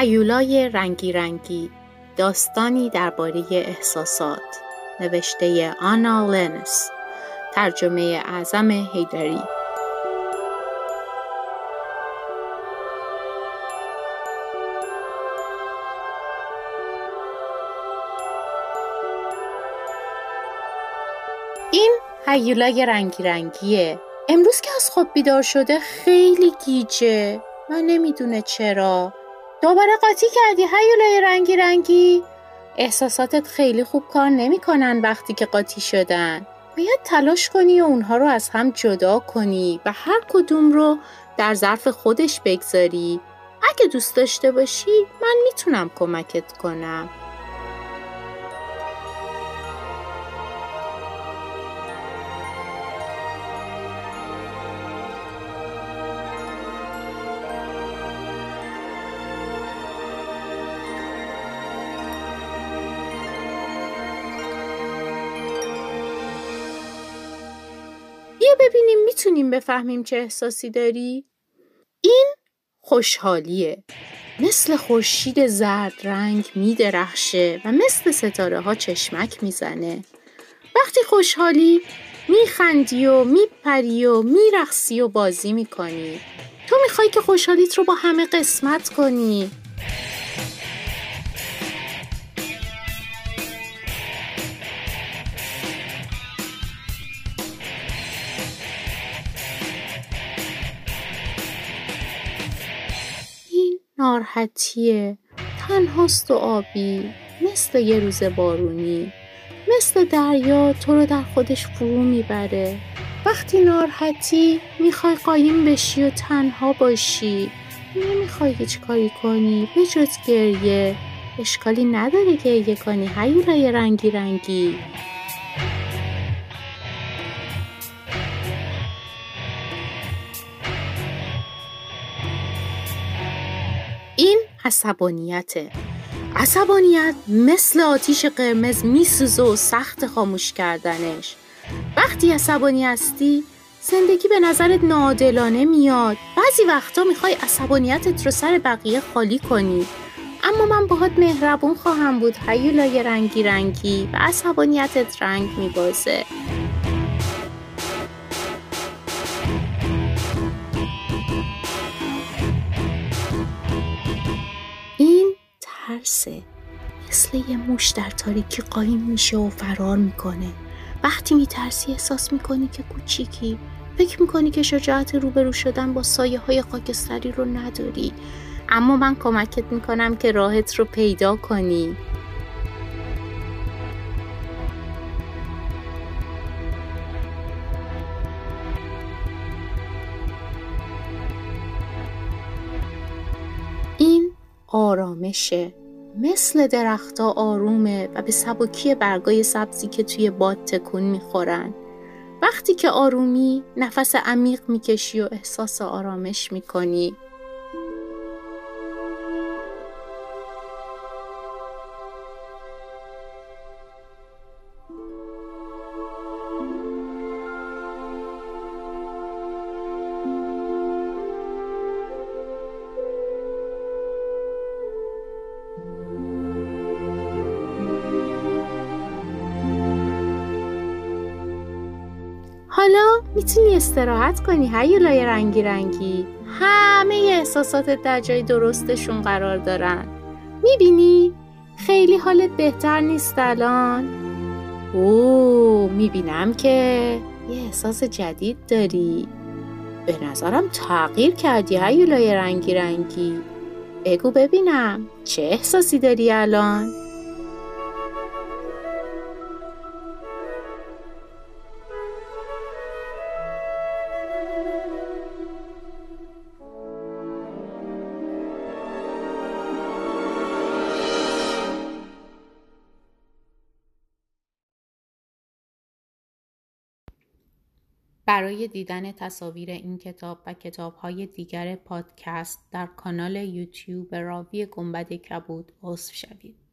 هیولای رنگی رنگی داستانی درباره احساسات نوشته آنا لنس ترجمه اعظم هیدری. این هیولای رنگی رنگیه. امروز که از خواب بیدار شده خیلی گیجه. و نمی‌دونه چرا. دوباره قاطی کردی هیولای رنگی رنگی. احساساتت خیلی خوب کار نمی‌کنن وقتی که قاطی شدن. باید تلاش کنی و اونها رو از هم جدا کنی و هر کدوم رو در ظرف خودش بگذاری. اگه دوست داشته باشی من می‌تونم کمکت کنم. بیا ببینیم می‌تونیم بفهمیم چه احساسی داری؟ این خوشحالیه. مثل خورشید زرد رنگ میدرخشه و مثل ستاره ها چشمک می‌زنه. وقتی خوشحالی میخندی و میپری و میرخصی و بازی می‌کنی. تو می‌خوای که خوشحالیت رو با همه قسمت کنی. ناراحتیه. تنهاست و آبی. مثل یه روز بارونی. مثل دریا تو رو در خودش فرو می‌بره. وقتی ناراحتی می‌خوای قایم بشی و تنها باشی. نمی‌خوای هیچ کاری کنی. به جز گریه. اشکالی نداره گریه کنی. هیولای رنگی رنگی. این عصبانیته. عصبانیت مثل آتیش قرمز میسوزه و سخت خاموش کردنش. وقتی عصبانی هستی زندگی به نظرت نادلانه میاد. بعضی وقتا می‌خوای عصبانیتت رو سر بقیه خالی کنی. اما من باهات مهربون خواهم بود هیولای رنگی رنگی و عصبانیتت رنگ میبازه. ترسه مثل یه موش در تاریکی قایم میشه و فرار می‌کنه. وقتی میترسی احساس می‌کنی که کوچیکی فکر می‌کنی که شجاعت روبرو شدن با سایه های خاکستری رو نداری. اما من کمکت می‌کنم که راهت رو پیدا کنی. این آرامشه. مثل درختها آرومه و به سبکی برگای سبزی که توی باد تکون می‌خورن. وقتی که آرومی نفس عمیق می‌کشی و احساس آرامش می‌کنی. می‌تونی استراحت کنی هیولای رنگی رنگی همه احساساتت در جای درستشون قرار دارن می‌بینی؟ خیلی حالت بهتر نیست الان؟ اوه می‌بینم که یه احساس جدید داری به نظرم تغییر کردی هیولای رنگی رنگی بگو ببینم چه احساسی داری الان؟ برای دیدن تصاویر این کتاب و کتابهای دیگر پادکست در کانال یوتیوب راوی گنبد کبود عضو شوید.